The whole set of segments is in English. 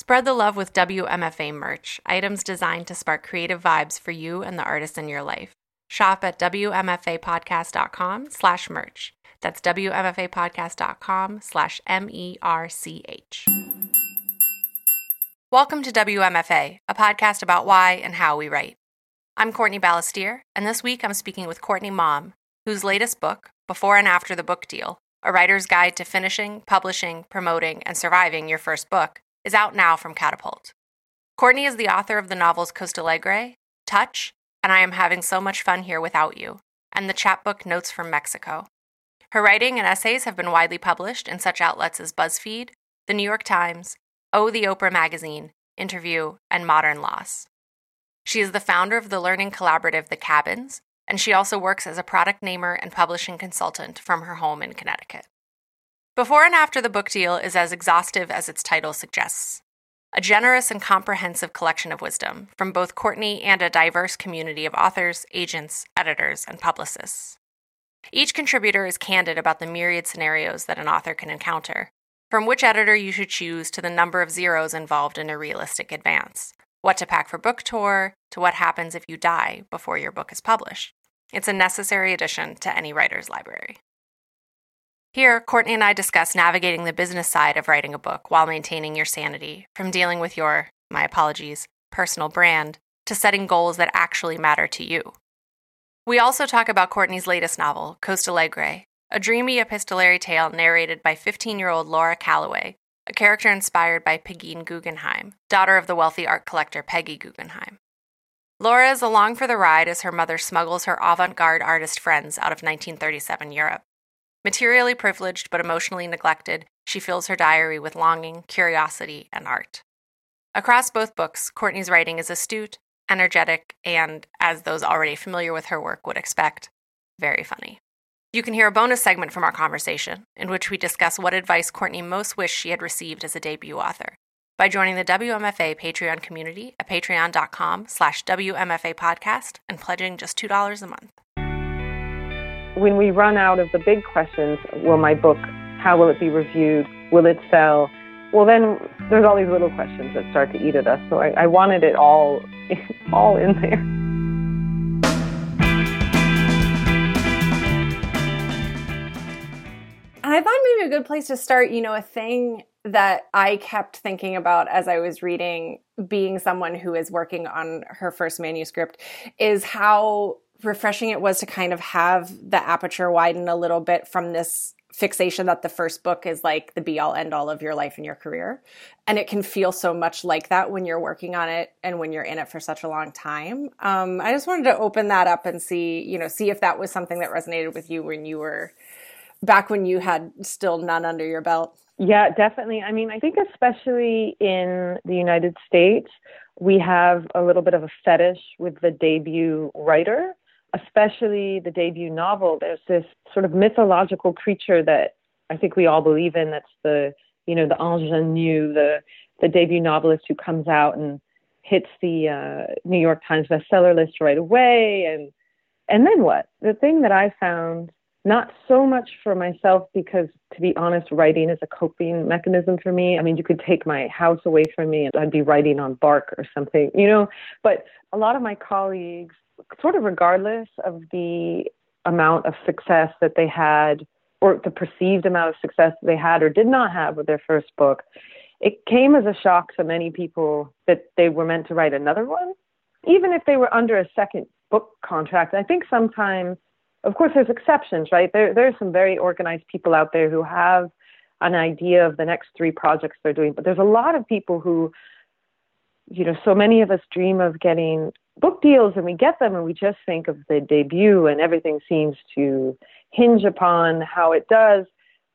Spread the love with WMFA merch, items designed to spark creative vibes for you and the artists in your life. Shop at WMFApodcast.com slash merch. That's WMFApodcast.com slash M E R C H. Welcome to WMFA, a podcast about why and how we write. I'm Courtney Balestier, and this week I'm speaking with Courtney Maum, whose latest book, Before and After the Book Deal, a writer's guide to finishing, publishing, promoting, and surviving your first book, is out now from Catapult. Courtney is the author of the novels Costa Alegre, Touch, and I Am Having So Much Fun Here Without You, and the chapbook Notes from Mexico. Her writing and essays have been widely published in such outlets as BuzzFeed, The New York Times, Oh the Oprah Magazine, Interview, and Modern Loss. She is the founder of the learning collaborative The Cabins, and she also works as a product namer and publishing consultant from her home in Connecticut. Before and After the Book Deal is as exhaustive as its title suggests a generous and comprehensive collection of wisdom from both Courtney and a diverse community of authors, agents, editors, and publicists. Each contributor is candid about the myriad scenarios that an author can encounter, from which editor you should choose to the number of zeros involved in a realistic advance, what to pack for book tour, to what happens if you die before your book is published. It's a necessary addition to any writer's library. Here, Courtney and I discuss navigating the business side of writing a book while maintaining your sanity, from dealing with your, my apologies, personal brand, to setting goals that actually matter to you. We also talk about Courtney's latest novel, Costa Alegre, a dreamy epistolary tale narrated by 15 year old Laura Calloway, a character inspired by Pegeen Guggenheim, daughter of the wealthy art collector Peggy Guggenheim. Laura is along for the ride as her mother smuggles her avant garde artist friends out of 1937 Europe. Materially privileged but emotionally neglected, she fills her diary with longing, curiosity, and art. Across both books, Courtney's writing is astute, energetic, and, as those already familiar with her work would expect, very funny. You can hear a bonus segment from our conversation, in which we discuss what advice Courtney most wished she had received as a debut author, by joining the WMFA Patreon community at patreon.com slash WMFA podcast and pledging just $2 a month when we run out of the big questions, will my book, how will it be reviewed? Will it sell? Well, then there's all these little questions that start to eat at us. So I, I wanted it all, all in there. And I thought maybe a good place to start, you know, a thing that I kept thinking about as I was reading, being someone who is working on her first manuscript, is how refreshing it was to kind of have the aperture widen a little bit from this fixation that the first book is like the be all end all of your life and your career. And it can feel so much like that when you're working on it and when you're in it for such a long time. Um, I just wanted to open that up and see, you know, see if that was something that resonated with you when you were back when you had still none under your belt. Yeah, definitely. I mean, I think especially in the United States, we have a little bit of a fetish with the debut writer especially the debut novel, there's this sort of mythological creature that I think we all believe in. That's the, you know, the ingenue, the the debut novelist who comes out and hits the uh, New York Times bestseller list right away, and and then what? The thing that I found not so much for myself because to be honest writing is a coping mechanism for me i mean you could take my house away from me and i'd be writing on bark or something you know but a lot of my colleagues sort of regardless of the amount of success that they had or the perceived amount of success they had or did not have with their first book, it came as a shock to many people that they were meant to write another one, even if they were under a second book contract. I think sometimes, of course, there's exceptions, right? There, there are some very organized people out there who have an idea of the next three projects they're doing, but there's a lot of people who, you know, so many of us dream of getting book deals and we get them and we just think of the debut and everything seems to hinge upon how it does.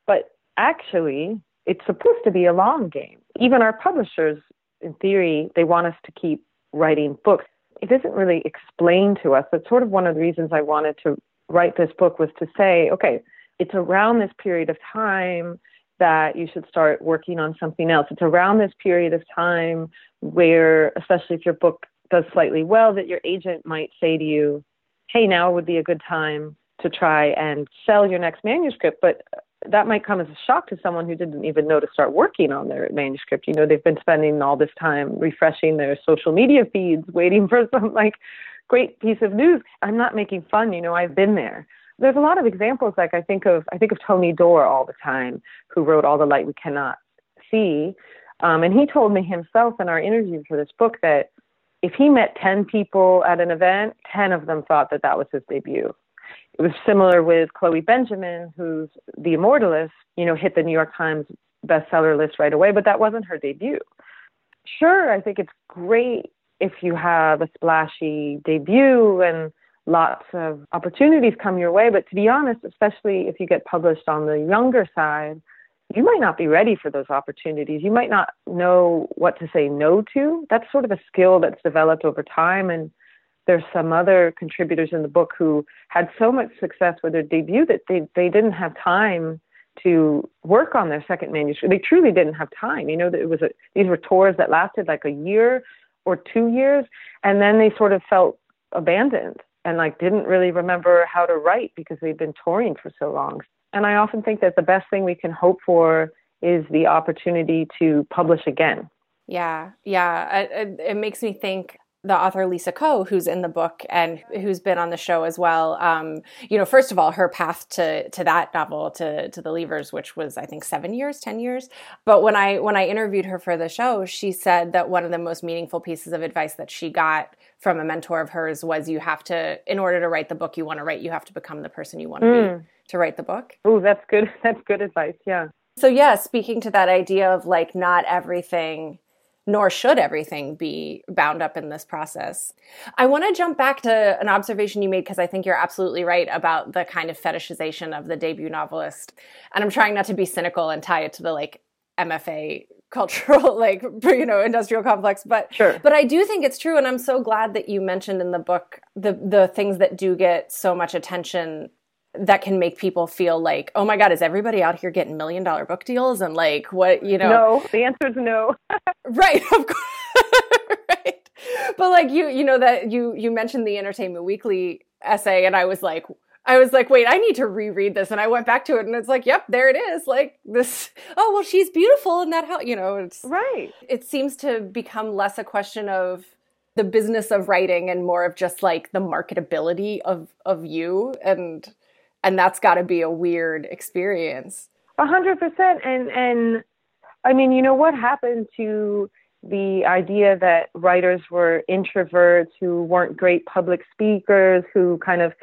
But actually, it's supposed to be a long game. Even our publishers, in theory, they want us to keep writing books. It isn't really explained to us. That's sort of one of the reasons I wanted to write this book was to say, okay, it's around this period of time that you should start working on something else. It's around this period of time where, especially if your book does slightly well that your agent might say to you, hey, now would be a good time to try and sell your next manuscript. But that might come as a shock to someone who didn't even know to start working on their manuscript. You know, they've been spending all this time refreshing their social media feeds, waiting for some like great piece of news. I'm not making fun, you know, I've been there. There's a lot of examples like I think of I think of Tony Doerr all the time, who wrote All the Light We Cannot See. Um, and he told me himself in our interview for this book that if he met 10 people at an event, 10 of them thought that that was his debut. It was similar with Chloe Benjamin, who's The Immortalist, you know, hit the New York Times bestseller list right away, but that wasn't her debut. Sure, I think it's great if you have a splashy debut and lots of opportunities come your way, but to be honest, especially if you get published on the younger side, you might not be ready for those opportunities. You might not know what to say no to. That's sort of a skill that's developed over time and there's some other contributors in the book who had so much success with their debut that they, they didn't have time to work on their second manuscript. They truly didn't have time. You know, it was a, these were tours that lasted like a year or two years, and then they sort of felt abandoned and like didn't really remember how to write because they'd been touring for so long. And I often think that the best thing we can hope for is the opportunity to publish again. Yeah, yeah. It, it, makes me think the author Lisa Ko, who's in the book and who's been on the show as well. Um, you know, first of all, her path to to that novel, to to the Leavers, which was I think seven years, ten years. But when I when I interviewed her for the show, she said that one of the most meaningful pieces of advice that she got from a mentor of hers was you have to, in order to write the book you want to write, you have to become the person you want to mm. be to write the book. Oh, that's good. That's good advice. Yeah. So yeah, speaking to that idea of like not everything nor should everything be bound up in this process. I want to jump back to an observation you made because I think you're absolutely right about the kind of fetishization of the debut novelist. And I'm trying not to be cynical and tie it to the like MFA cultural like you know industrial complex but sure. but I do think it's true and I'm so glad that you mentioned in the book the the things that do get so much attention that can make people feel like, oh my God, is everybody out here getting million dollar book deals? And like, what, you know? No, the answer is no. right. Of course. right. But like you, you know, that you, you mentioned the Entertainment Weekly essay and I was like, I was like, wait, I need to reread this. And I went back to it and it's like, yep, there it is. Like this, oh, well, she's beautiful. And that how, you know, it's right. It seems to become less a question of, the business of writing and more of just like the marketability of of you and and that's got to be a weird experience. A hundred percent, and and I mean, you know what happened to the idea that writers were introverts who weren't great public speakers, who kind of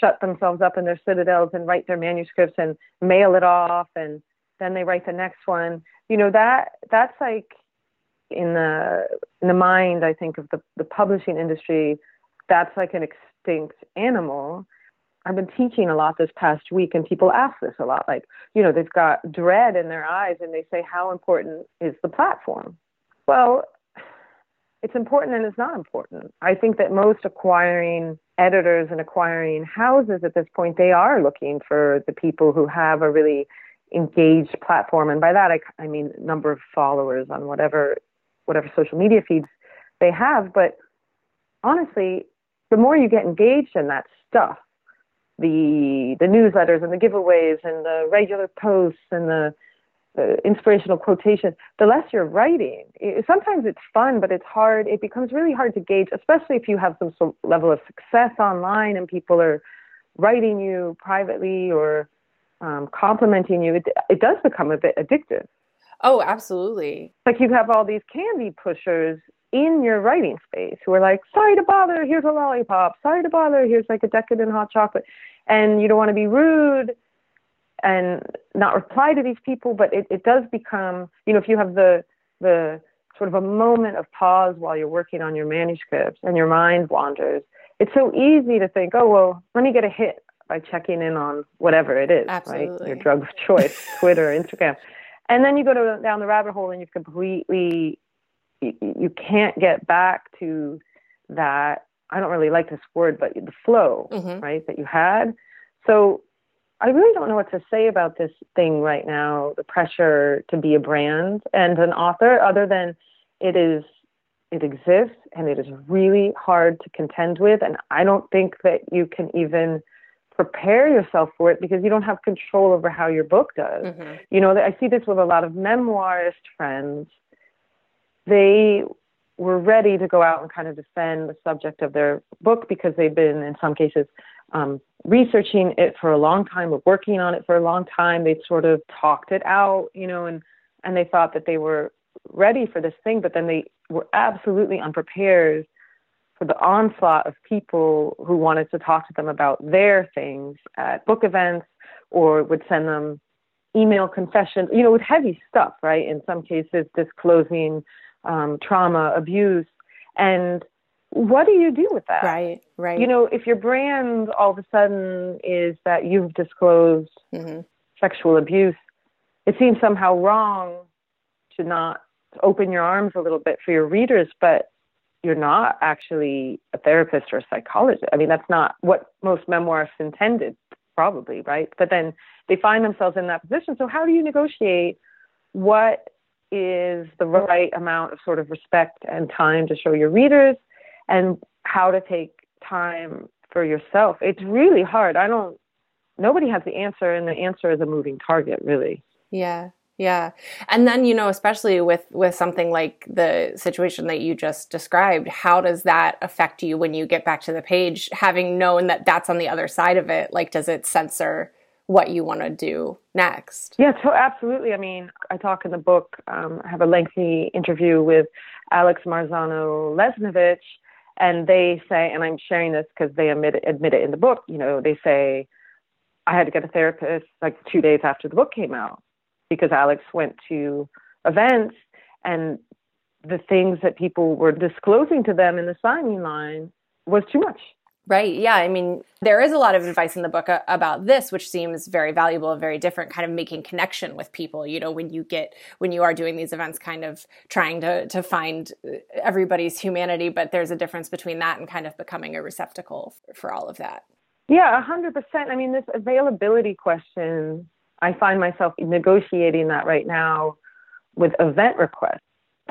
shut themselves up in their citadels and write their manuscripts and mail it off, and then they write the next one. You know that that's like in the in the mind, I think of the the publishing industry. That's like an extinct animal I've been teaching a lot this past week, and people ask this a lot. Like, you know, they've got dread in their eyes, and they say, How important is the platform? Well, it's important and it's not important. I think that most acquiring editors and acquiring houses at this point, they are looking for the people who have a really engaged platform. And by that, I, I mean number of followers on whatever, whatever social media feeds they have. But honestly, the more you get engaged in that stuff, the the newsletters and the giveaways and the regular posts and the, the inspirational quotations, the less you're writing. It, sometimes it's fun, but it's hard. It becomes really hard to gauge, especially if you have some sort of level of success online and people are writing you privately or um, complimenting you. It, it does become a bit addictive. Oh, absolutely. Like you have all these candy pushers in your writing space who are like, sorry to bother, here's a lollipop. Sorry to bother, here's like a decadent hot chocolate. And you don't want to be rude and not reply to these people, but it, it does become, you know, if you have the the sort of a moment of pause while you're working on your manuscript and your mind wanders, it's so easy to think, oh well, let me get a hit by checking in on whatever it is, Absolutely. right? Your drug of choice, Twitter, Instagram. And then you go to, down the rabbit hole and you've completely you, can't get back to that. I don't really like this word, but the flow, mm-hmm. right, that you had. So I really don't know what to say about this thing right now, the pressure to be a brand and an author, other than it is it exists and it is really hard to contend with. And I don't think that you can even prepare yourself for it because you don't have control over how your book does. Mm-hmm. You know, I see this with a lot of memoirist friends. They were ready to go out and kind of defend the subject of their book because they've been, in some cases, um, researching it for a long time or working on it for a long time. They'd sort of talked it out, you know, and and they thought that they were ready for this thing, but then they were absolutely unprepared for the onslaught of people who wanted to talk to them about their things at book events or would send them email confessions, you know, with heavy stuff, right? In some cases, disclosing um, trauma, abuse. And what do you do with that? Right, right. You know, if your brand all of a sudden is that you've disclosed mm-hmm. sexual abuse, it seems somehow wrong to not open your arms a little bit for your readers, but you're not actually a therapist or a psychologist. I mean, that's not what most memoirists intended, probably, right? But then they find themselves in that position. So, how do you negotiate what is the right amount of sort of respect and time to show your readers and how to take time for yourself? It's really hard. I don't, nobody has the answer, and the answer is a moving target, really. Yeah. Yeah. And then, you know, especially with with something like the situation that you just described, how does that affect you when you get back to the page having known that that's on the other side of it? Like does it censor what you want to do next? Yeah, so absolutely. I mean, I talk in the book, um, I have a lengthy interview with Alex Marzano Lesnevich, and they say, and I'm sharing this because they admit it, admit it in the book, you know, they say, I had to get a therapist like two days after the book came out because Alex went to events and the things that people were disclosing to them in the signing line was too much. Right. Yeah. I mean, there is a lot of advice in the book uh, about this, which seems very valuable and very different, kind of making connection with people. You know, when you get, when you are doing these events, kind of trying to, to find uh, everybody's humanity, but there's a difference between that and kind of becoming a receptacle for, all of that. Yeah, a hundred percent. I mean, this availability question I find myself negotiating that right now with event requests.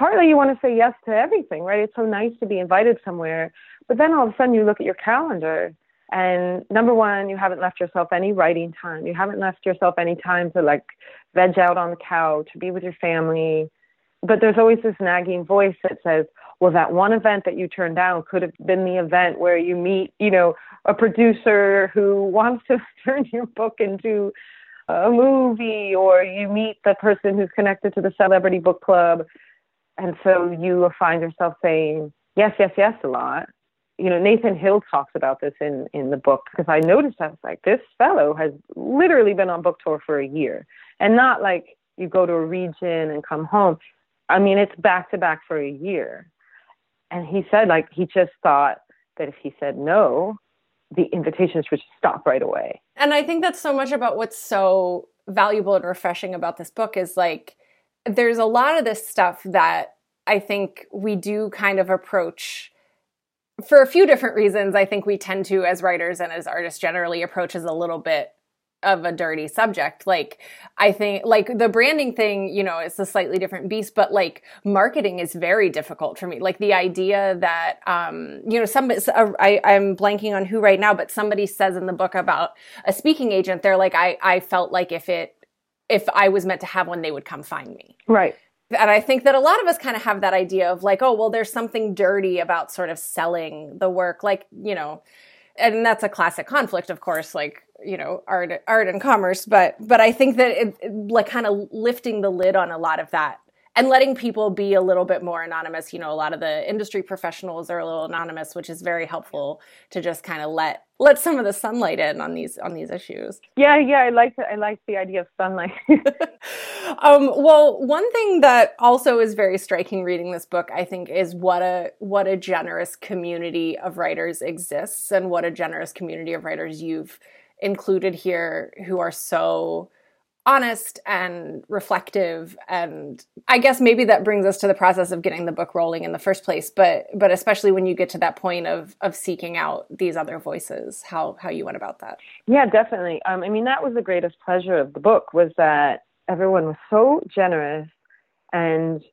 Partly you want to say yes to everything, right? It's so nice to be invited somewhere. But then all of a sudden you look at your calendar and number one, you haven't left yourself any writing time. You haven't left yourself any time to like veg out on the couch, to be with your family. But there's always this nagging voice that says, well, that one event that you turned down could have been the event where you meet, you know, a producer who wants to turn your book into a movie or you meet the person who's connected to the celebrity book club and so you find yourself saying yes yes yes a lot. You know nathan hill talks about this in in the book because i noticed i was like this fellow has literally been on book tour for a year. And not like you go to a region and come home. I mean it's back to back for a year. And he said like he just thought that if he said no the invitations would stop right away. And I think that's so much about what's so valuable and refreshing about this book is like there's a lot of this stuff that I think we do kind of approach for a few different reasons. I think we tend to, as writers and as artists generally, approach as a little bit of a dirty subject. Like, I think, like, the branding thing, you know, it's a slightly different beast, but like, marketing is very difficult for me. Like, the idea that, um, you know, some, I, I'm blanking on who right now, but somebody says in the book about a speaking agent, they're like, I, I felt like if it, if I was meant to have one, they would come find me. Right. And I think that a lot of us kind of have that idea of like, oh, well, there's something dirty about sort of selling the work. Like, you know, and that's a classic conflict, of course, like you know art art and commerce but but i think that it, like kind of lifting the lid on a lot of that and letting people be a little bit more anonymous. You know a lot of the industry professionals are a little anonymous which is very helpful to just kind of let let some of the sunlight in on these on these issues. Yeah yeah i like i like the idea of sunlight. Um, well one thing that also is very striking reading this book i think is what a what a generous community of writers exists and what a generous community of writers you've included here who are so honest and reflective and i guess maybe that brings us to the process of getting the book rolling in the first place but but especially when you get to that point of of seeking out these other voices how how you went about that yeah definitely um, i mean that was the greatest pleasure of the book was that everyone was so generous and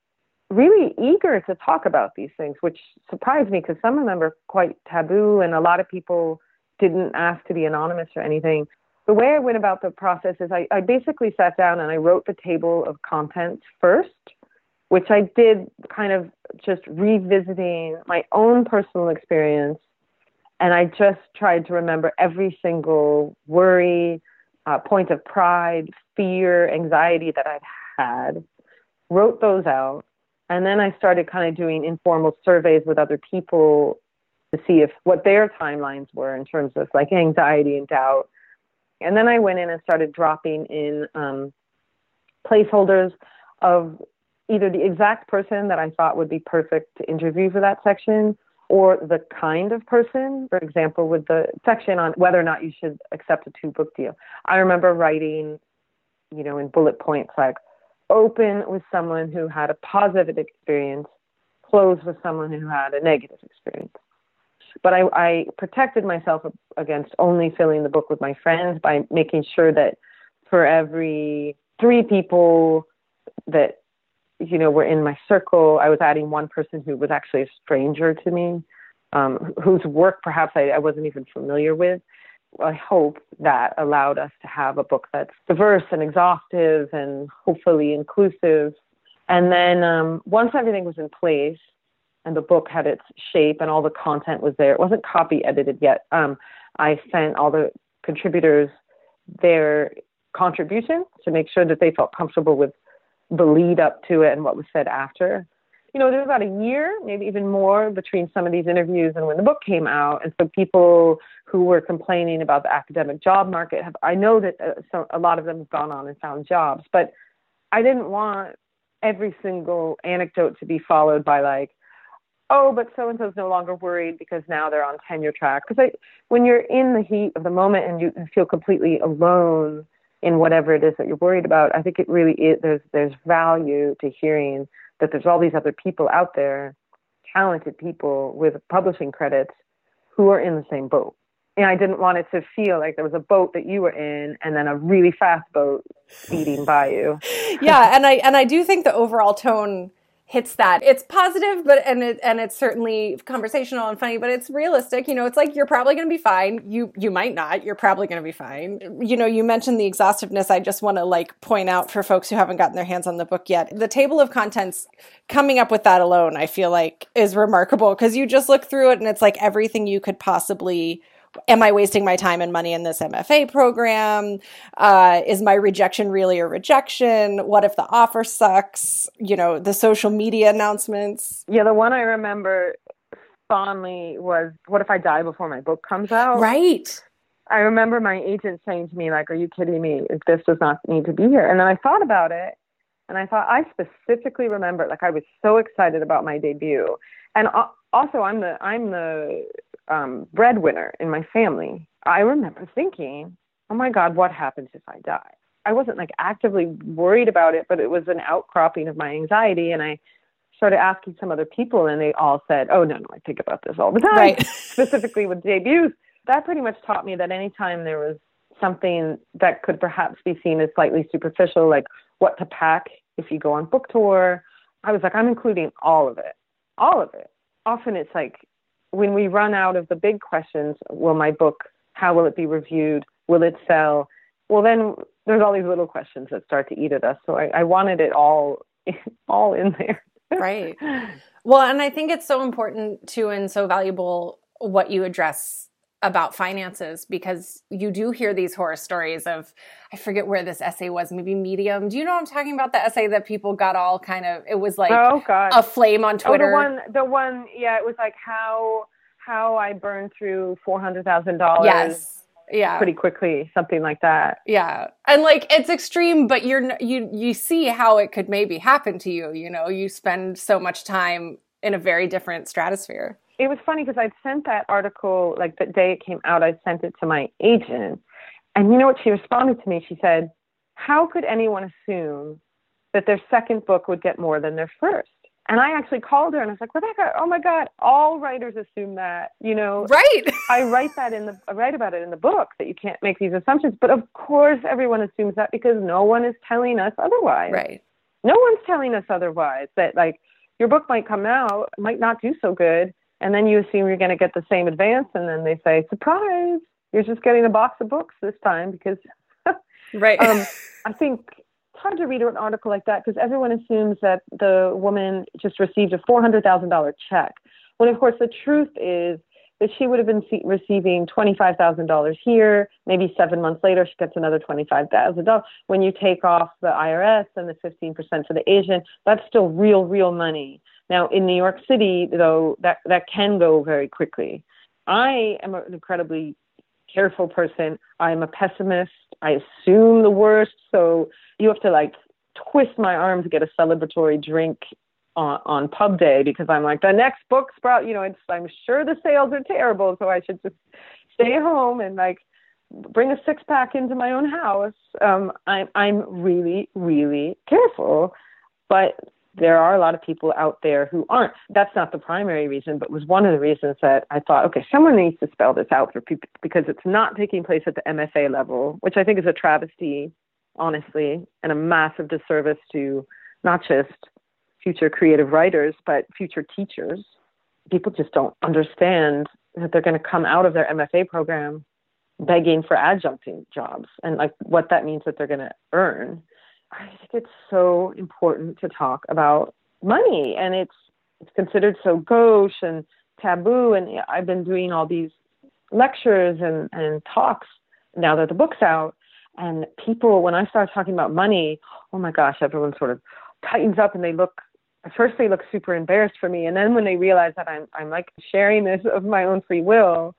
really eager to talk about these things which surprised me because some of them are quite taboo and a lot of people didn't ask to be anonymous or anything. The way I went about the process is I, I basically sat down and I wrote the table of contents first, which I did kind of just revisiting my own personal experience. And I just tried to remember every single worry, uh, point of pride, fear, anxiety that I'd had, wrote those out. And then I started kind of doing informal surveys with other people to see if what their timelines were in terms of like anxiety and doubt. And then I went in and started dropping in um, placeholders of either the exact person that I thought would be perfect to interview for that section or the kind of person, for example, with the section on whether or not you should accept a two book deal. I remember writing, you know, in bullet points like open with someone who had a positive experience, close with someone who had a negative experience. But I, I protected myself against only filling the book with my friends by making sure that for every three people that you know were in my circle, I was adding one person who was actually a stranger to me, um, whose work perhaps I, I wasn't even familiar with. I hope that allowed us to have a book that's diverse and exhaustive and hopefully inclusive. And then um, once everything was in place, and the book had its shape and all the content was there. It wasn't copy edited yet. Um, I sent all the contributors their contribution to make sure that they felt comfortable with the lead up to it and what was said after. You know, there was about a year, maybe even more, between some of these interviews and when the book came out. And so people who were complaining about the academic job market have, I know that uh, so a lot of them have gone on and found jobs, but I didn't want every single anecdote to be followed by like, oh, but so and so is no longer worried because now they're on tenure track. Because when you're in the heat of the moment and you feel completely alone in whatever it is that you're worried about, I think it really is. There's there's value to hearing that there's all these other people out there, talented people with publishing credits, who are in the same boat. And I didn't want it to feel like there was a boat that you were in and then a really fast boat speeding by you. yeah, and I and I do think the overall tone hits that. It's positive, but and it and it's certainly conversational and funny, but it's realistic. You know, it's like you're probably going to be fine. You you might not. You're probably going to be fine. You know, you mentioned the exhaustiveness. I just want to like point out for folks who haven't gotten their hands on the book yet. The table of contents coming up with that alone, I feel like is remarkable because you just look through it and it's like everything you could possibly am I wasting my time and money in this MFA program? Uh, is my rejection really a rejection? What if the offer sucks? You know, the social media announcements. Yeah, the one I remember fondly was, what if I die before my book comes out? Right. I remember my agent saying to me, like, are you kidding me? This does not need to be here. And then I thought about it and I thought, I specifically remember, like, I was so excited about my debut. And also, I'm the, I'm the um, breadwinner in my family, I remember thinking, oh my God, what happens if I die? I wasn't like actively worried about it, but it was an outcropping of my anxiety. And I started asking some other people, and they all said, oh, no, no, I think about this all the time, right. specifically with debuts. That pretty much taught me that anytime there was something that could perhaps be seen as slightly superficial, like what to pack if you go on book tour, I was like, I'm including all of it, all of it. Often it's like when we run out of the big questions, will my book, how will it be reviewed? Will it sell? Well, then there's all these little questions that start to eat at us. So I, I wanted it all, all in there. right. Well, and I think it's so important too and so valuable what you address about finances because you do hear these horror stories of I forget where this essay was, maybe Medium. Do you know I'm talking about? The essay that people got all kind of it was like oh, God. a flame on Twitter. Oh, the one the one yeah, it was like how how I burned through four hundred thousand dollars. Yes. Yeah. Pretty quickly, something like that. Yeah. And like it's extreme, but you're you you see how it could maybe happen to you, you know. You spend so much time in a very different stratosphere it was funny because I'd sent that article like the day it came out. I sent it to my agent, and you know what she responded to me? She said, "How could anyone assume that their second book would get more than their first?" And I actually called her and I was like, Rebecca, oh my God, all writers assume that, you know. Right. I write that in the I write about it in the book that you can't make these assumptions. But of course everyone assumes that because no one is telling us otherwise. Right. No one's telling us otherwise. That like your book might come out, might not do so good, and then you assume you're going to get the same advance and then they say surprise you're just getting a box of books this time because right. um, I think it's hard to read an article like that because everyone assumes that the woman just received a four hundred thousand dollar check. When of course the truth is that she would have been receiving $25,000 here. Maybe seven months later, she gets another $25,000. When you take off the IRS and the 15% for the Asian, that's still real, real money. Now, in New York City, though, that, that can go very quickly. I am an incredibly careful person. I'm a pessimist. I assume the worst. So you have to like twist my arm to get a celebratory drink on, on pub day because I'm like, the next book sprout, you know, it's, I'm sure the sales are terrible. So I should just stay home and like bring a six pack into my own house. Um, I'm, I'm really, really careful, but there are a lot of people out there who aren't. That's not the primary reason, but was one of the reasons that I thought, okay, someone needs to spell this out for people because it's not taking place at the MFA level, which I think is a travesty, honestly, and a massive disservice to not just future creative writers, but future teachers. People just don't understand that they're going to come out of their MFA program begging for adjuncting jobs and like what that means that they're going to earn. I think it's so important to talk about money and it's it's considered so gauche and taboo and I've been doing all these lectures and, and talks now that the book's out and people when I start talking about money, oh my gosh, everyone sort of tightens up and they look at first they look super embarrassed for me and then when they realize that I'm I'm like sharing this of my own free will,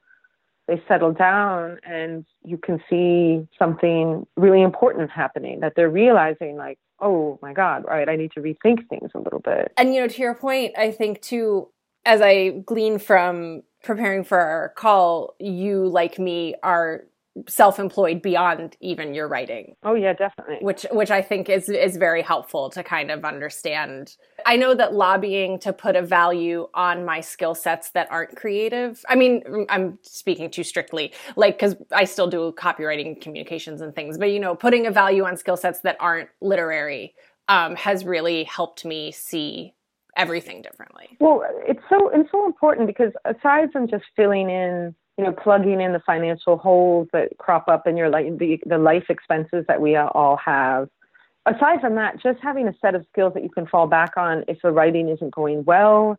they settle down and you can see something really important happening that they're realizing like oh my god right i need to rethink things a little bit. And you know to your point i think too as i glean from preparing for our call you like me are self-employed beyond even your writing. Oh yeah, definitely. Which which I think is is very helpful to kind of understand. I know that lobbying to put a value on my skill sets that aren't creative. I mean, I'm speaking too strictly like cuz I still do copywriting communications and things, but you know, putting a value on skill sets that aren't literary um, has really helped me see everything differently. Well, it's so it's so important because aside from just filling in you know, plugging in the financial holes that crop up in your life, the, the life expenses that we all have. Aside from that, just having a set of skills that you can fall back on if the writing isn't going well,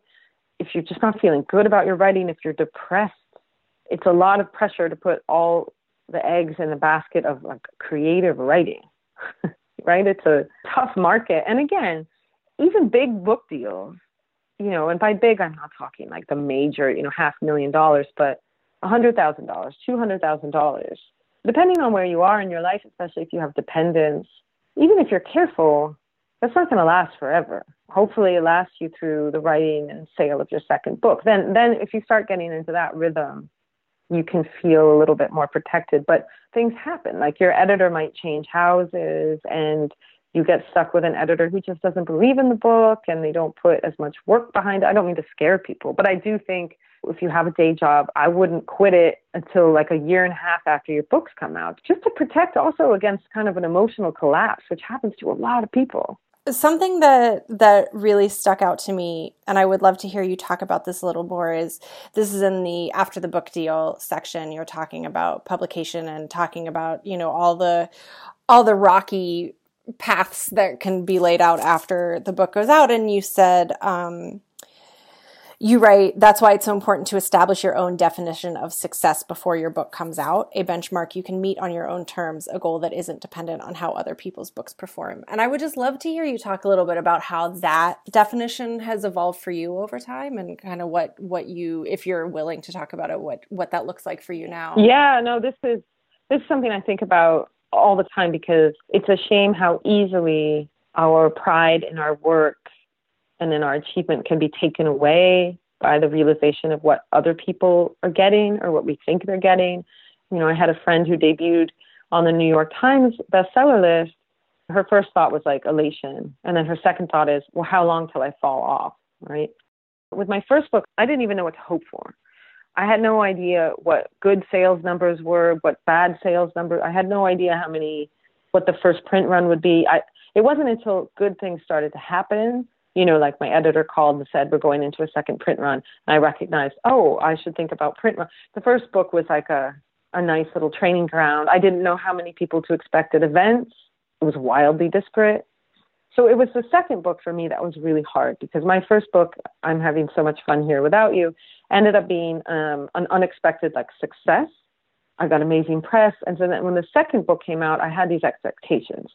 if you're just not feeling good about your writing, if you're depressed, it's a lot of pressure to put all the eggs in the basket of like creative writing, right? It's a tough market. And again, even big book deals, you know, and by big, I'm not talking like the major, you know, half million dollars, but $100,000, $200,000, depending on where you are in your life, especially if you have dependents, even if you're careful, that's not going to last forever. Hopefully, it lasts you through the writing and sale of your second book. Then, then if you start getting into that rhythm, you can feel a little bit more protected. But things happen. Like your editor might change houses, and you get stuck with an editor who just doesn't believe in the book, and they don't put as much work behind it. I don't mean to scare people, but I do think if you have a day job, I wouldn't quit it until like a year and a half after your books come out, just to protect also against kind of an emotional collapse, which happens to a lot of people. Something that that really stuck out to me, and I would love to hear you talk about this a little more, is this is in the after the book deal section. You're talking about publication and talking about you know all the all the rocky paths that can be laid out after the book goes out, and you said. Um, you write, that's why it's so important to establish your own definition of success before your book comes out, a benchmark you can meet on your own terms, a goal that isn't dependent on how other people's books perform. And I would just love to hear you talk a little bit about how that definition has evolved for you over time and kind of what, what you, if you're willing to talk about it, what, what that looks like for you now. Yeah, no, this is, this is something I think about all the time because it's a shame how easily our pride in our work and then our achievement can be taken away by the realization of what other people are getting or what we think they're getting. You know, I had a friend who debuted on the New York Times bestseller list. Her first thought was like elation. And then her second thought is, well, how long till I fall off? Right. With my first book, I didn't even know what to hope for. I had no idea what good sales numbers were, what bad sales numbers. I had no idea how many, what the first print run would be. I, it wasn't until good things started to happen you know, like my editor called and said, we're going into a second print run. And I recognized, oh, I should think about print run. The first book was like a, a nice little training ground. I didn't know how many people to expect at events. It was wildly disparate. So it was the second book for me that was really hard because my first book, I'm having so much fun here without you, ended up being um, an unexpected like success. I got amazing press, and so then when the second book came out, I had these expectations.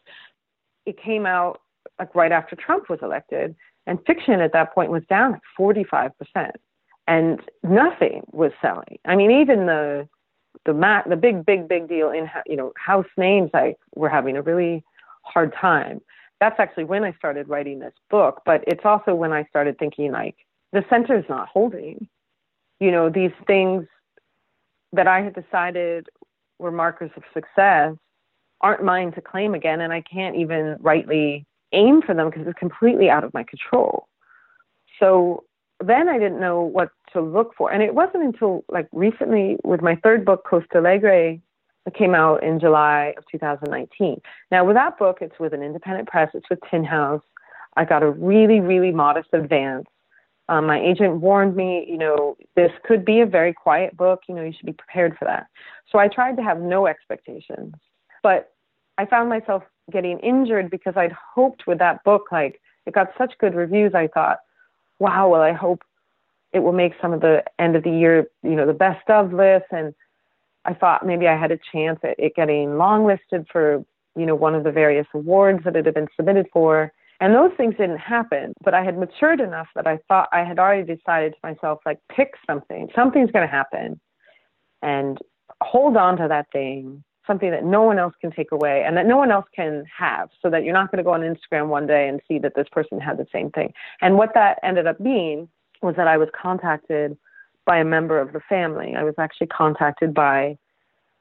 It came out like right after Trump was elected, and fiction at that point was down like 45 percent, and nothing was selling. I mean, even the the ma- the big big big deal in you know house names like were having a really hard time that's actually when I started writing this book. But it's also when I started thinking like the center's not holding. You know, these things that I had decided were markers of success aren't mine to claim again, and I can't even rightly aim for them because it's completely out of my control. So then I didn't know what to look for. And it wasn't until like recently with my third book, Costa Alegre, that came out in July of 2019. Now, with that book, it's with an independent press, it's with Tin House. I got a really, really modest advance. Um, my agent warned me, you know, this could be a very quiet book. You know, you should be prepared for that. So I tried to have no expectations. But I found myself getting injured because I'd hoped with that book, like, it got such good reviews. I thought, wow, well, I hope it will make some of the end of the year, you know, the best of lists. And I thought maybe I had a chance at it getting longlisted for, you know, one of the various awards that it had been submitted for. And those things didn't happen, but I had matured enough that I thought I had already decided to myself, like, pick something. Something's going to happen. And hold on to that thing, something that no one else can take away and that no one else can have, so that you're not going to go on Instagram one day and see that this person had the same thing. And what that ended up being was that I was contacted by a member of the family. I was actually contacted by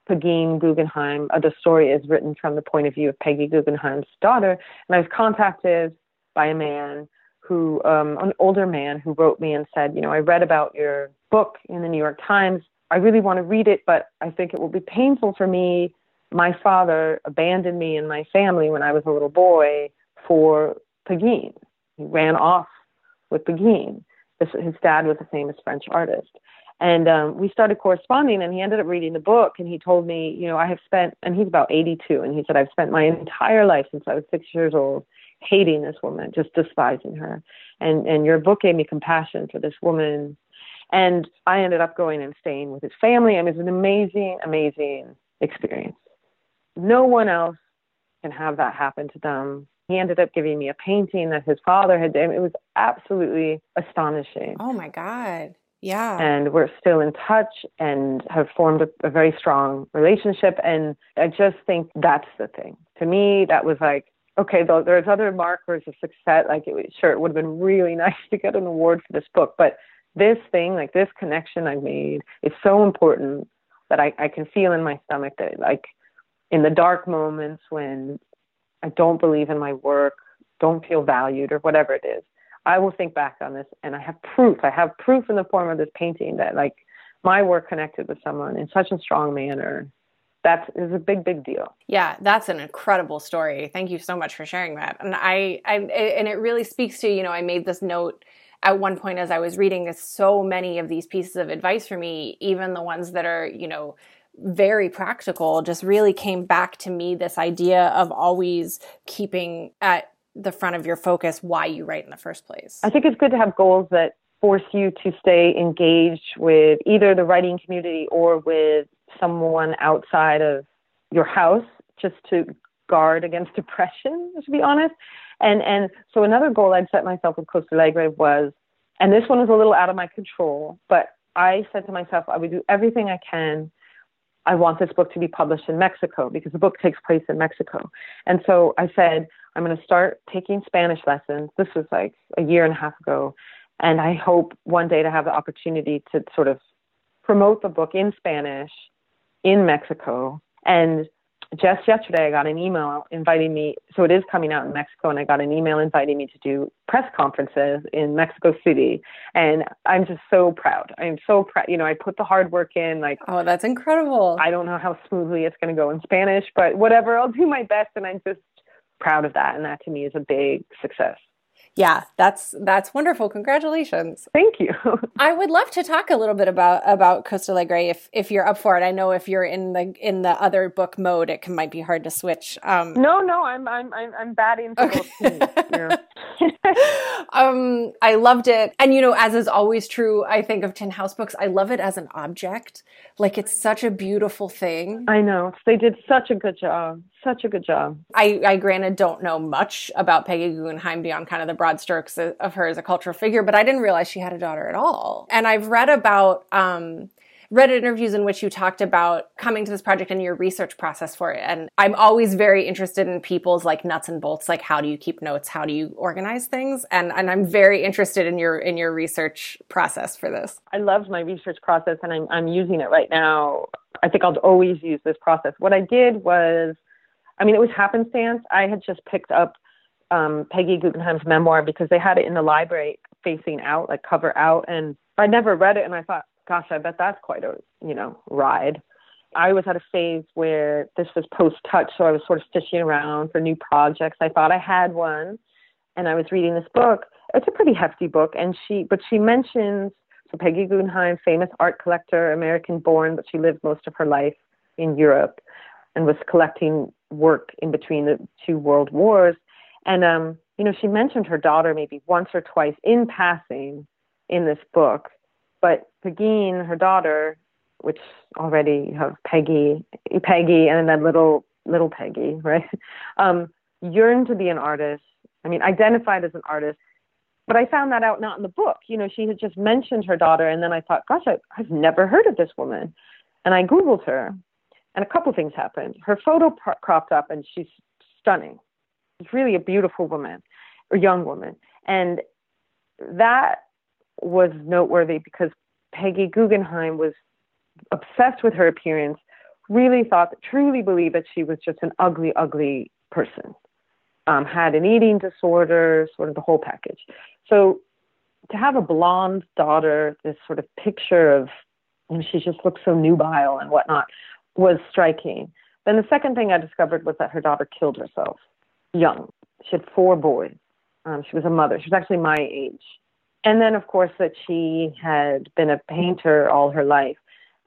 Pegeen Guggenheim. Uh, the story is written from the point of view of Peggy Guggenheim's daughter, and I was contacted by a man who, um, an older man, who wrote me and said, you know, I read about your book in the New York Times. I really want to read it, but I think it will be painful for me. My father abandoned me and my family when I was a little boy for Pegeen. He ran off with Pegeen his dad was a famous French artist. And um, we started corresponding, and he ended up reading the book. And he told me, you know, I have spent, and he's about 82, and he said, I've spent my entire life since I was six years old hating this woman, just despising her. And and your book gave me compassion for this woman. And I ended up going and staying with his family. I mean, it was an amazing, amazing experience. No one else can have that happen to them he ended up giving me a painting that his father had done. It was absolutely astonishing. Oh my God. Yeah. And we're still in touch and have formed a, a very strong relationship. And I just think that's the thing. To me, that was like, okay, though there's other markers of success. Like, it, sure, it would have been really nice to get an award for this book, but this thing, like this connection I've made, is so important that I, I can feel in my stomach that, like, in the dark moments when I don't believe in my work, don't feel valued, or whatever it is, I will think back on this and I have proof. I have proof in the form of this painting that like my work connected with someone in such a strong manner. That is a big, big deal. Yeah, that's an incredible story. Thank you so much for sharing that. And I, I and it really speaks to you know I made this note at one point as I was reading so many of these pieces of advice for me, even the ones that are you know very practical just really came back to me this idea of always keeping at the front of your focus why you write in the first place. I think it's good to have goals that force you to stay engaged with either the writing community or with someone outside of your house just to guard against depression, to be honest. And and so another goal I'd set myself with Costa Alegre was and this one was a little out of my control, but I said to myself I would do everything I can I want this book to be published in Mexico because the book takes place in Mexico. And so I said, I'm going to start taking Spanish lessons. This was like a year and a half ago. And I hope one day to have the opportunity to sort of promote the book in Spanish in Mexico. And just yesterday I got an email inviting me. So it is coming out in Mexico, and I got an email inviting me to do press conferences in Mexico City. And I'm just so proud. I'm so proud. You know, I put the hard work in. Like, oh, that's incredible. I don't know how smoothly it's going to go in Spanish, but whatever, I'll do my best. And I'm just proud of that. And that to me is a big success. Yeah, that's that's wonderful. Congratulations. Thank you. I would love to talk a little bit about about Costa Alegre if if you're up for it. I know if you're in the in the other book mode, it can might be hard to switch. Um, no, no, I'm I'm I'm, I'm batting for okay. both yeah. um, I loved it, and you know, as is always true, I think of Tin House books. I love it as an object. Like it's such a beautiful thing. I know they did such a good job such a good job. I, I granted don't know much about Peggy Guggenheim beyond kind of the broad strokes of her as a cultural figure, but I didn't realize she had a daughter at all. And I've read about, um, read interviews in which you talked about coming to this project and your research process for it. And I'm always very interested in people's like nuts and bolts, like how do you keep notes? How do you organize things? And, and I'm very interested in your, in your research process for this. I love my research process and I'm, I'm using it right now. I think I'll always use this process. What I did was I mean, it was happenstance. I had just picked up um, Peggy Guggenheim's memoir because they had it in the library facing out, like cover out, and I never read it, and I thought, gosh, I bet that's quite a you know ride. I was at a phase where this was post touch, so I was sort of fishing around for new projects. I thought I had one, and I was reading this book. It's a pretty hefty book, and she, but she mentions so Peggy Guggenheim, famous art collector, American born, but she lived most of her life in Europe and was collecting work in between the two world wars. And, um, you know, she mentioned her daughter maybe once or twice in passing in this book. But Pegeen, her daughter, which already you have Peggy, Peggy, and then little little Peggy, right? Um, yearned to be an artist. I mean, identified as an artist. But I found that out not in the book. You know, she had just mentioned her daughter, and then I thought, gosh, I, I've never heard of this woman. And I Googled her, and a couple things happened. Her photo pro- cropped up, and she's stunning. She's really a beautiful woman, or young woman, and that was noteworthy because Peggy Guggenheim was obsessed with her appearance. Really thought, truly believed that she was just an ugly, ugly person. Um, had an eating disorder, sort of the whole package. So to have a blonde daughter, this sort of picture of, and she just looks so nubile and whatnot was striking. Then the second thing I discovered was that her daughter killed herself young. She had four boys. Um, she was a mother. She was actually my age. And then, of course, that she had been a painter all her life.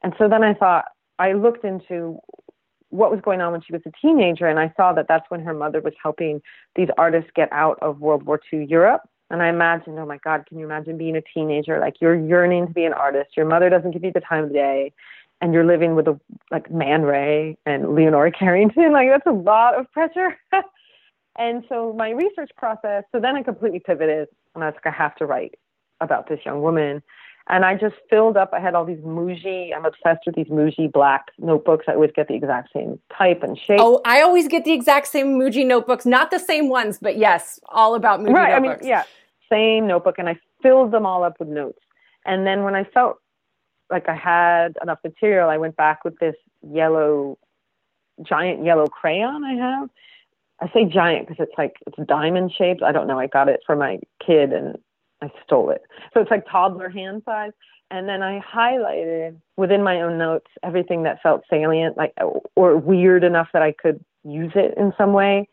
And so then I thought, I looked into what was going on when she was a teenager, and I saw that that's when her mother was helping these artists get out of World War II Europe. And I imagined, oh my God, can you imagine being a teenager? Like you're yearning to be an artist. Your mother doesn't give you the time of day and you're living with a like Man Ray and Leonora Carrington, like that's a lot of pressure. and so my research process, so then I completely pivoted and I was like, I have to write about this young woman. And I just filled up, I had all these Muji, I'm obsessed with these Muji black notebooks. I always get the exact same type and shape. Oh, I always get the exact same Muji notebooks, not the same ones, but yes, all about Muji right, notebooks. I mean, yeah, same notebook. And I filled them all up with notes. And then when I felt like I had enough material, I went back with this yellow, giant yellow crayon I have. I say giant because it's like it's diamond shaped. I don't know. I got it for my kid and I stole it. So it's like toddler hand size. And then I highlighted within my own notes everything that felt salient, like or weird enough that I could use it in some way.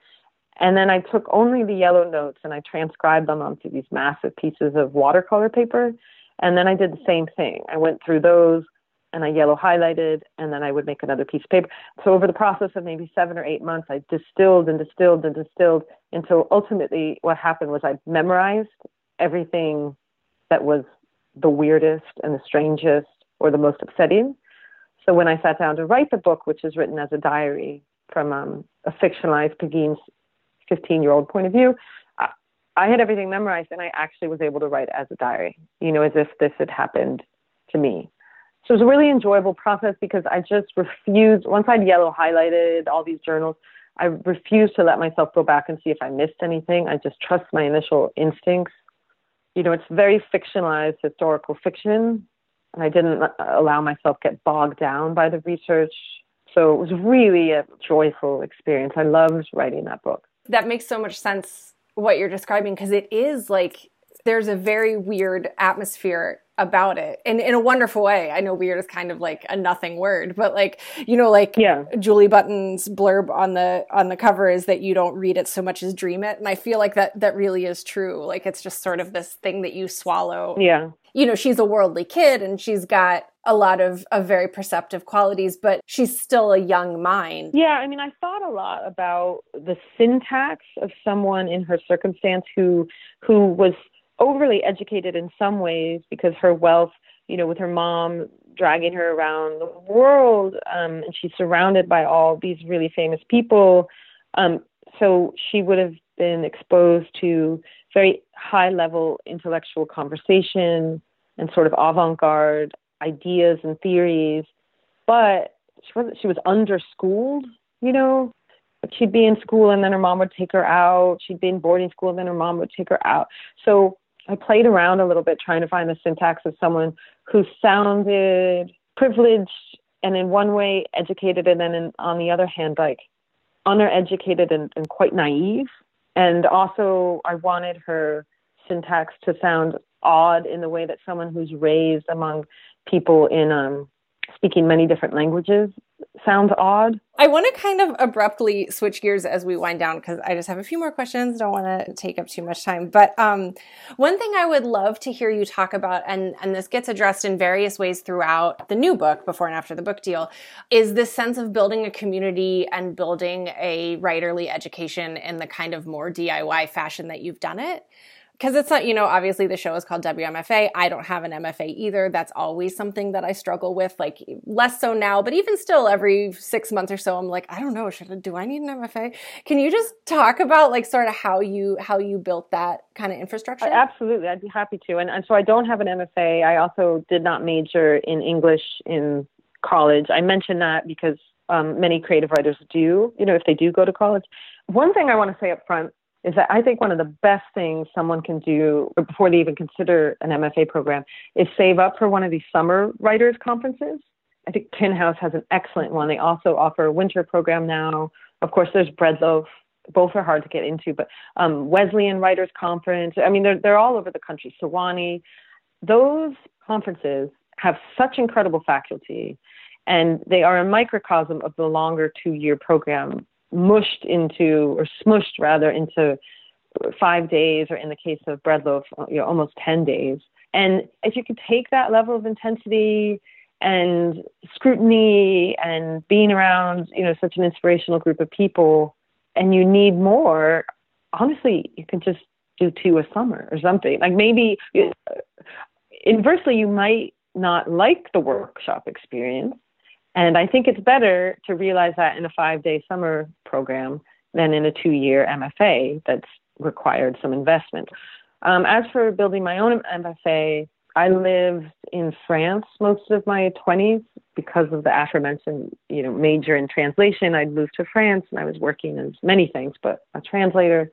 And then I took only the yellow notes and I transcribed them onto these massive pieces of watercolor paper and then I did the same thing. I went through those and I yellow highlighted, and then I would make another piece of paper. So over the process of maybe seven or eight months, I distilled and distilled and distilled until ultimately what happened was I memorized everything that was the weirdest and the strangest or the most upsetting. So when I sat down to write the book, which is written as a diary from um, a fictionalized Pegeen's 15 year old point of view, I had everything memorized and I actually was able to write as a diary, you know, as if this had happened to me. So it was a really enjoyable process because I just refused, once I'd yellow highlighted all these journals, I refused to let myself go back and see if I missed anything. I just trust my initial instincts. You know, it's very fictionalized historical fiction, and I didn't allow myself get bogged down by the research. So it was really a joyful experience. I loved writing that book. That makes so much sense what you're describing because it is like there's a very weird atmosphere about it and in a wonderful way. I know weird is kind of like a nothing word, but like, you know, like yeah. Julie Buntin's blurb on the on the cover is that you don't read it so much as dream it. And I feel like that that really is true. Like it's just sort of this thing that you swallow. Yeah. You know, she's a worldly kid and she's got a lot of, of very perceptive qualities, but she's still a young mind. Yeah, I mean, I thought a lot about the syntax of someone in her circumstance who who was overly educated in some ways because her wealth, you know, with her mom dragging her around the world, um, and she's surrounded by all these really famous people. Um, so she would have been exposed to very high level intellectual conversation and sort of avant garde ideas and theories, but she was she was underschooled, you know. She'd be in school and then her mom would take her out. She'd be in boarding school and then her mom would take her out. So I played around a little bit trying to find the syntax of someone who sounded privileged and in one way educated and then in, on the other hand like undereducated and, and quite naive. And also I wanted her syntax to sound odd in the way that someone who's raised among people in um, speaking many different languages sounds odd. I want to kind of abruptly switch gears as we wind down because I just have a few more questions. Don't want to take up too much time. But um, one thing I would love to hear you talk about, and, and this gets addressed in various ways throughout the new book, Before and After the Book Deal, is this sense of building a community and building a writerly education in the kind of more DIY fashion that you've done it because it's not, you know, obviously the show is called WMFA. I don't have an MFA either. That's always something that I struggle with, like less so now, but even still, every six months or so, I'm like, I don't know, should I, do I need an MFA? Can you just talk about like sort of how you how you built that kind of infrastructure? Absolutely, I'd be happy to. And, and so I don't have an MFA. I also did not major in English in college. I mention that because um, many creative writers do, you know, if they do go to college. One thing I want to say up front is that I think one of the best things someone can do before they even consider an MFA program is save up for one of these summer writers conferences. I think Tin House has an excellent one. They also offer a winter program now. Of course, there's Breadloaf. Both are hard to get into, but um, Wesleyan Writers Conference. I mean, they're they're all over the country. Sewanee. Those conferences have such incredible faculty, and they are a microcosm of the longer two-year program mushed into or smushed rather into five days or in the case of breadloaf uh, you know almost 10 days. And if you could take that level of intensity and scrutiny and being around you know such an inspirational group of people and you need more honestly you can just do two a summer or something. Like maybe uh, inversely you might not like the workshop experience and I think it's better to realize that in a five day summer program than in a two year MFA that's required some investment. Um, as for building my own MFA, I lived in France most of my 20s because of the aforementioned, you know, major in translation. I'd moved to France and I was working as many things, but a translator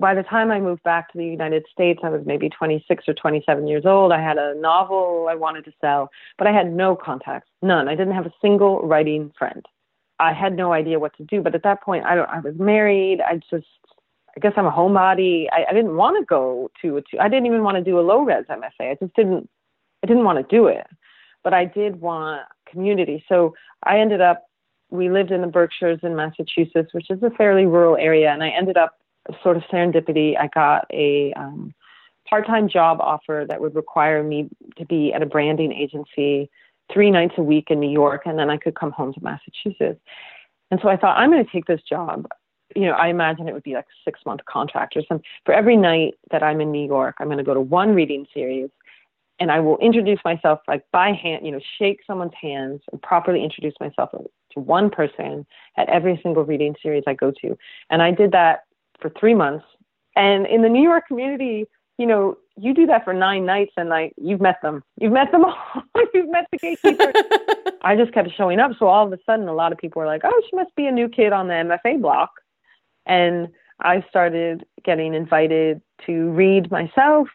by the time I moved back to the United States, I was maybe 26 or 27 years old. I had a novel I wanted to sell, but I had no contacts, none. I didn't have a single writing friend. I had no idea what to do. But at that point, I don't. I was married. I just, I guess I'm a homebody. I, I didn't want to go to a. Two, I didn't even want to do a low res MFA. I just didn't. I didn't want to do it, but I did want community. So I ended up. We lived in the Berkshires in Massachusetts, which is a fairly rural area, and I ended up sort of serendipity, I got a um, part time job offer that would require me to be at a branding agency three nights a week in New York, and then I could come home to Massachusetts. And so I thought, I'm going to take this job. You know, I imagine it would be like a six month contract or something. For every night that I'm in New York, I'm going to go to one reading series and I will introduce myself like by hand, you know, shake someone's hands and properly introduce myself to one person at every single reading series I go to. And I did that for three months. And in the New York community, you know, you do that for nine nights and like you've met them. You've met them all. you've met the gatekeeper. I just kept showing up. So all of a sudden a lot of people were like, Oh, she must be a new kid on the MFA block. And I started getting invited to read myself.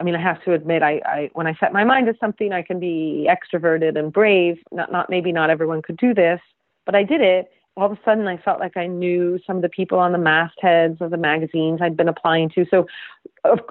I mean, I have to admit, I, I when I set my mind to something, I can be extroverted and brave. Not, not maybe not everyone could do this, but I did it all of a sudden I felt like I knew some of the people on the mastheads of the magazines I'd been applying to. So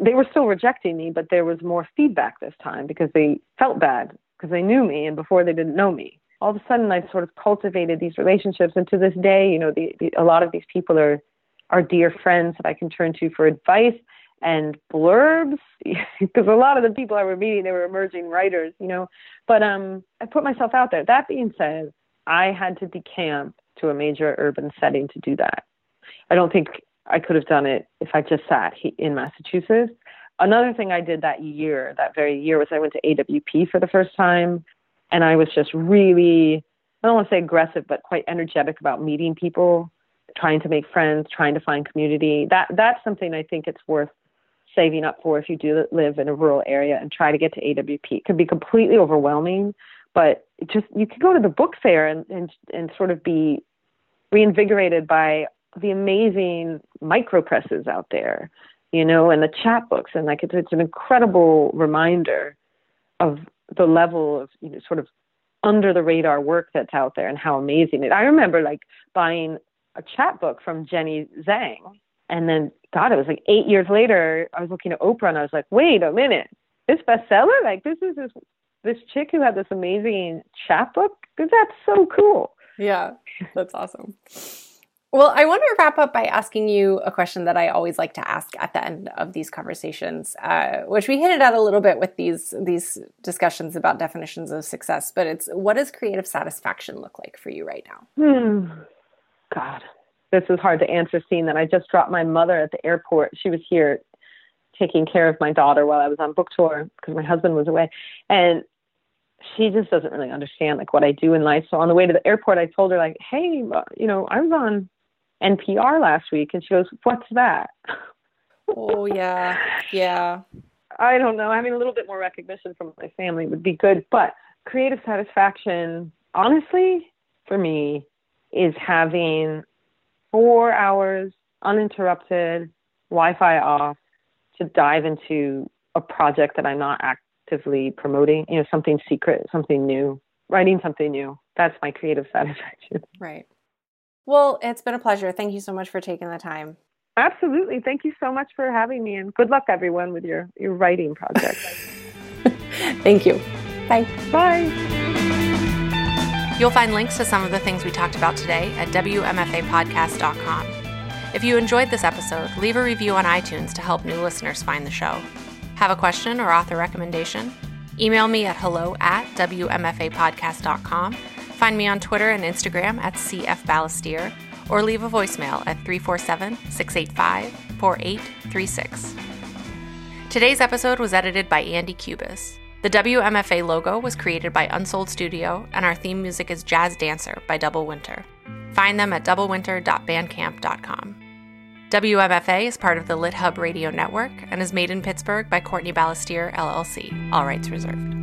they were still rejecting me, but there was more feedback this time because they felt bad because they knew me and before they didn't know me. All of a sudden, I sort of cultivated these relationships, and to this day, you know, the, the, a lot of these people are are dear friends that I can turn to for advice and blurbs because a lot of the people I were meeting they were emerging writers, you know. But um, I put myself out there. That being said, I had to decamp to a major urban setting to do that. I don't think I could have done it if I just sat in Massachusetts. Another thing I did that year, that very year, was I went to AWP for the first time, and I was just really, I don't want to say aggressive, but quite energetic about meeting people, trying to make friends, trying to find community. That that's something I think it's worth saving up for if you do live in a rural area and try to get to AWP. It can be completely overwhelming, but just you can go to the book fair and and and sort of be reinvigorated by the amazing micro presses out there, you know, and the chapbooks, and like it's it's an incredible reminder of the level of you know sort of under the radar work that's out there and how amazing it. I remember like buying a chapbook from Jenny Zhang, and then God, it was like eight years later. I was looking at Oprah, and I was like, wait a minute, this bestseller, like this is this this chick who had this amazing chapbook. That's so cool. Yeah, that's awesome. Well, I want to wrap up by asking you a question that I always like to ask at the end of these conversations, uh, which we hinted at a little bit with these these discussions about definitions of success. But it's what does creative satisfaction look like for you right now? Hmm. God, this is hard to answer. Seeing that I just dropped my mother at the airport. She was here taking care of my daughter while I was on book tour because my husband was away, and she just doesn't really understand like what I do in life. So on the way to the airport, I told her like, "Hey, uh, you know, I was on NPR last week. And she goes, What's that? oh, yeah. Yeah. I don't know. Having a little bit more recognition from my family would be good. But creative satisfaction, honestly, for me, is having four hours uninterrupted, Wi Fi off to dive into a project that I'm not actively promoting, you know, something secret, something new, writing something new. That's my creative satisfaction. Right. Well, it's been a pleasure. Thank you so much for taking the time. Absolutely. Thank you so much for having me and good luck everyone with your, your writing project. Thank you. Bye. Bye. You'll find links to some of the things we talked about today at WMFApodcast.com. If you enjoyed this episode, leave a review on iTunes to help new listeners find the show. Have a question or author recommendation? Email me at hello at WMFApodcast.com Find me on Twitter and Instagram at CF or leave a voicemail at 347 685 4836. Today's episode was edited by Andy Cubis. The WMFA logo was created by Unsold Studio, and our theme music is Jazz Dancer by Double Winter. Find them at doublewinter.bandcamp.com. WMFA is part of the Lit Hub Radio Network and is made in Pittsburgh by Courtney Balestier, LLC. All rights reserved.